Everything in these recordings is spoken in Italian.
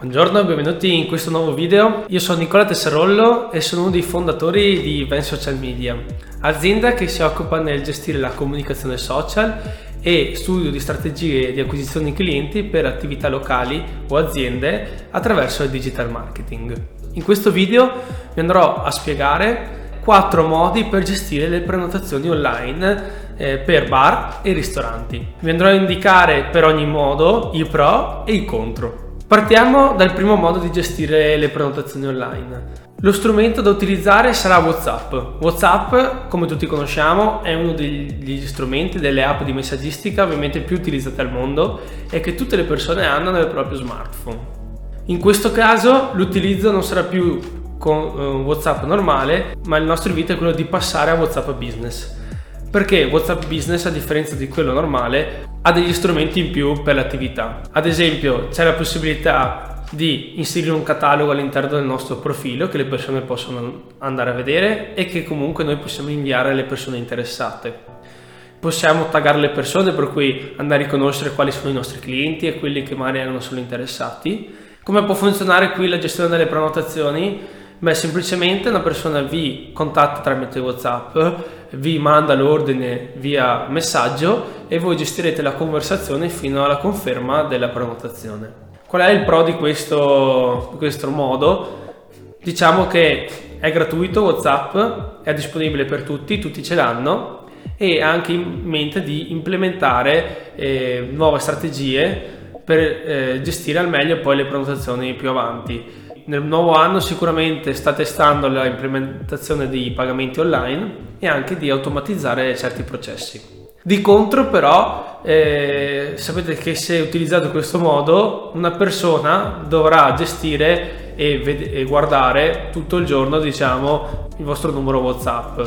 Buongiorno e benvenuti in questo nuovo video. Io sono Nicola Tesserollo e sono uno dei fondatori di Ven Social Media, azienda che si occupa nel gestire la comunicazione social e studio di strategie di acquisizione clienti per attività locali o aziende attraverso il digital marketing. In questo video vi andrò a spiegare quattro modi per gestire le prenotazioni online eh, per bar e ristoranti. Vi andrò a indicare per ogni modo i pro e i contro. Partiamo dal primo modo di gestire le prenotazioni online. Lo strumento da utilizzare sarà WhatsApp. WhatsApp, come tutti conosciamo, è uno degli strumenti, delle app di messaggistica ovviamente più utilizzate al mondo e che tutte le persone hanno nel proprio smartphone. In questo caso l'utilizzo non sarà più con uh, WhatsApp normale, ma il nostro invito è quello di passare a WhatsApp Business. Perché WhatsApp Business, a differenza di quello normale, ha degli strumenti in più per l'attività. Ad esempio, c'è la possibilità di inserire un catalogo all'interno del nostro profilo che le persone possono andare a vedere e che comunque noi possiamo inviare alle persone interessate. Possiamo taggare le persone per cui andare a riconoscere quali sono i nostri clienti e quelli che magari non sono interessati. Come può funzionare qui la gestione delle prenotazioni? Beh, semplicemente una persona vi contatta tramite WhatsApp, vi manda l'ordine via messaggio e voi gestirete la conversazione fino alla conferma della prenotazione. Qual è il pro di questo, di questo modo? Diciamo che è gratuito WhatsApp, è disponibile per tutti, tutti ce l'hanno e ha anche in mente di implementare eh, nuove strategie per eh, gestire al meglio poi le prenotazioni più avanti nel nuovo anno sicuramente sta testando l'implementazione di pagamenti online e anche di automatizzare certi processi. Di contro però eh, sapete che se utilizzate in questo modo una persona dovrà gestire e, ved- e, guardare tutto il giorno diciamo il vostro numero whatsapp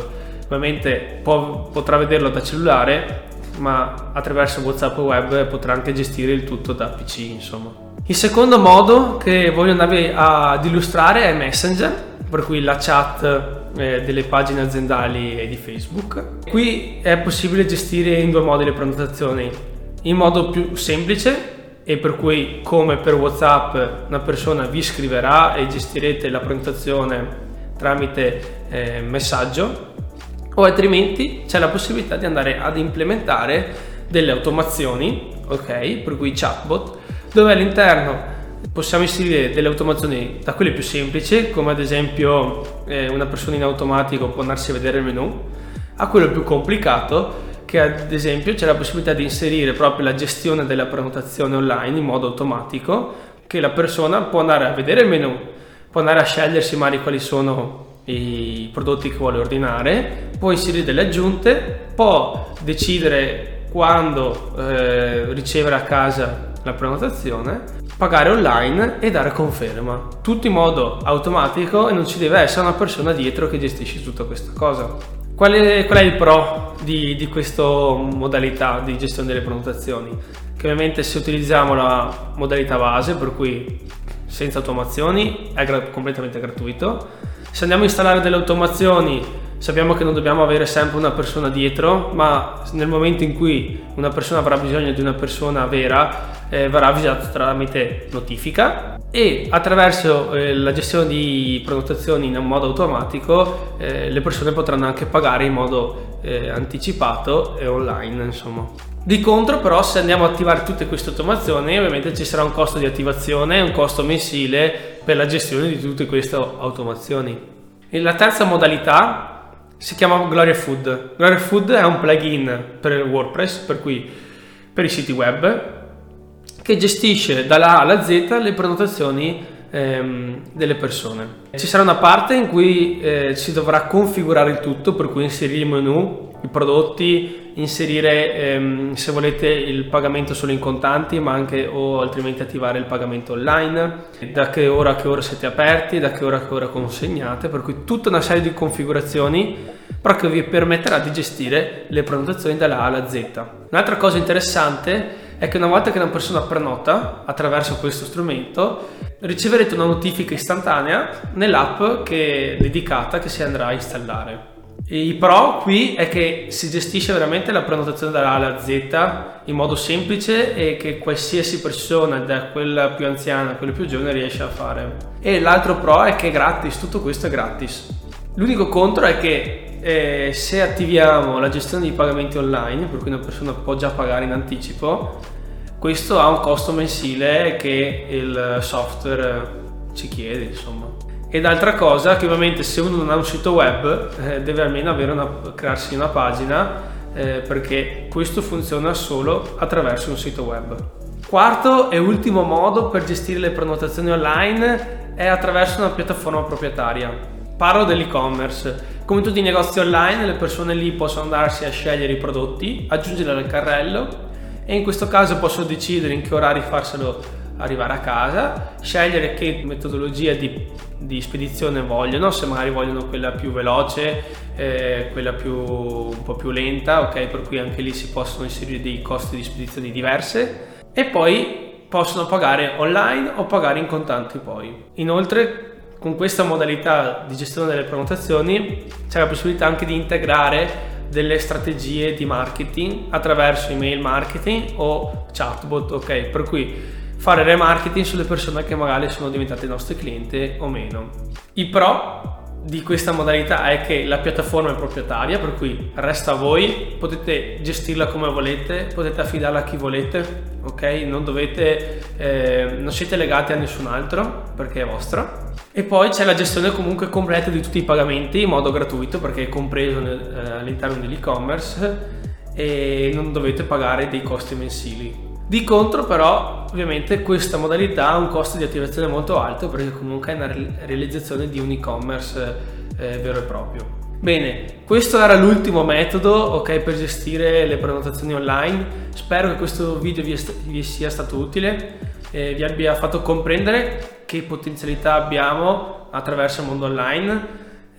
ovviamente può, potrà vederlo da cellulare ma attraverso whatsapp web potrà anche gestire il tutto da pc insomma il secondo modo che voglio andarvi ad illustrare è Messenger, per cui la chat eh, delle pagine aziendali e di Facebook. Qui è possibile gestire in due modi le prenotazioni, in modo più semplice e per cui come per WhatsApp una persona vi scriverà e gestirete la prenotazione tramite eh, messaggio o altrimenti c'è la possibilità di andare ad implementare delle automazioni, ok, per cui chatbot dove all'interno possiamo inserire delle automazioni da quelle più semplici, come ad esempio eh, una persona in automatico può andarsi a vedere il menu, a quello più complicato, che ad esempio c'è la possibilità di inserire proprio la gestione della prenotazione online in modo automatico, che la persona può andare a vedere il menu, può andare a scegliersi magari quali sono i prodotti che vuole ordinare, può inserire delle aggiunte, può decidere quando eh, ricevere a casa la prenotazione, pagare online e dare conferma. Tutto in modo automatico e non ci deve essere una persona dietro che gestisce tutta questa cosa. Qual è, qual è il pro di, di questa modalità di gestione delle prenotazioni? Che ovviamente se utilizziamo la modalità base, per cui senza automazioni, è gra- completamente gratuito. Se andiamo a installare delle automazioni sappiamo che non dobbiamo avere sempre una persona dietro, ma nel momento in cui una persona avrà bisogno di una persona vera, eh, verrà avvisato tramite notifica e attraverso eh, la gestione di prenotazioni in modo automatico eh, le persone potranno anche pagare in modo eh, anticipato e online, insomma. Di contro però se andiamo a attivare tutte queste automazioni ovviamente ci sarà un costo di attivazione e un costo mensile per la gestione di tutte queste automazioni. E la terza modalità si chiama Gloria Food. Gloria Food è un plugin per WordPress, per cui per i siti web, che gestisce dalla A alla Z le prenotazioni ehm, delle persone. Ci sarà una parte in cui eh, si dovrà configurare il tutto, per cui inserire il menu, i prodotti, inserire ehm, se volete il pagamento solo in contanti, ma anche o altrimenti attivare il pagamento online, da che ora a che ora siete aperti, da che ora a che ora consegnate, per cui tutta una serie di configurazioni però che vi permetterà di gestire le prenotazioni dalla A alla Z. Un'altra cosa interessante è che una volta che una persona prenota attraverso questo strumento riceverete una notifica istantanea nell'app che è dedicata che si andrà a installare. I pro qui è che si gestisce veramente la prenotazione dalla A alla Z in modo semplice e che qualsiasi persona, da quella più anziana a quella più giovane, riesce a fare. E l'altro pro è che è gratis, tutto questo è gratis. L'unico contro è che eh, se attiviamo la gestione dei pagamenti online, per cui una persona può già pagare in anticipo, questo ha un costo mensile che il software ci chiede, insomma. Ed altra cosa che ovviamente se uno non ha un sito web eh, deve almeno una, crearsi una pagina eh, perché questo funziona solo attraverso un sito web. Quarto e ultimo modo per gestire le prenotazioni online è attraverso una piattaforma proprietaria. Parlo dell'e-commerce. Come tutti i negozi online, le persone lì possono andarsi a scegliere i prodotti, aggiungerli al carrello e in questo caso possono decidere in che orari farselo arrivare a casa, scegliere che metodologia di, di spedizione vogliono, se magari vogliono quella più veloce, eh, quella più, un po' più lenta, ok, per cui anche lì si possono inserire dei costi di spedizione diverse e poi possono pagare online o pagare in contanti poi. Inoltre con questa modalità di gestione delle prenotazioni c'è la possibilità anche di integrare delle strategie di marketing attraverso email marketing o chatbot, ok? Per cui fare remarketing sulle persone che magari sono diventate nostre clienti o meno. I pro di questa modalità è che la piattaforma è proprietaria, per cui resta a voi, potete gestirla come volete, potete affidarla a chi volete, ok? Non dovete, eh, non siete legati a nessun altro perché è vostra. E poi c'è la gestione comunque completa di tutti i pagamenti in modo gratuito perché è compreso nel, eh, all'interno dell'e-commerce e non dovete pagare dei costi mensili. Di contro però ovviamente questa modalità ha un costo di attivazione molto alto perché comunque è una realizzazione di un e-commerce eh, vero e proprio. Bene, questo era l'ultimo metodo okay, per gestire le prenotazioni online. Spero che questo video vi, vi sia stato utile e vi abbia fatto comprendere che potenzialità abbiamo attraverso il mondo online.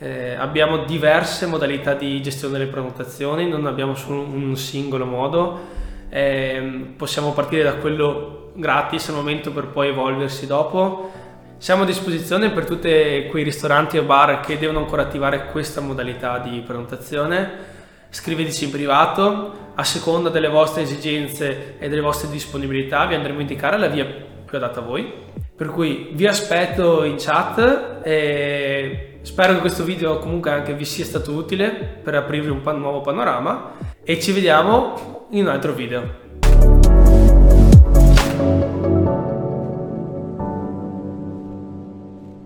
Eh, abbiamo diverse modalità di gestione delle prenotazioni, non abbiamo solo un singolo modo eh, possiamo partire da quello gratis al momento per poi evolversi dopo. Siamo a disposizione per tutti quei ristoranti e bar che devono ancora attivare questa modalità di prenotazione. Scriveteci in privato, a seconda delle vostre esigenze e delle vostre disponibilità vi andremo a indicare la via più adatta a voi. Per cui vi aspetto in chat e spero che questo video comunque anche vi sia stato utile per aprirvi un nuovo panorama e ci vediamo in un altro video.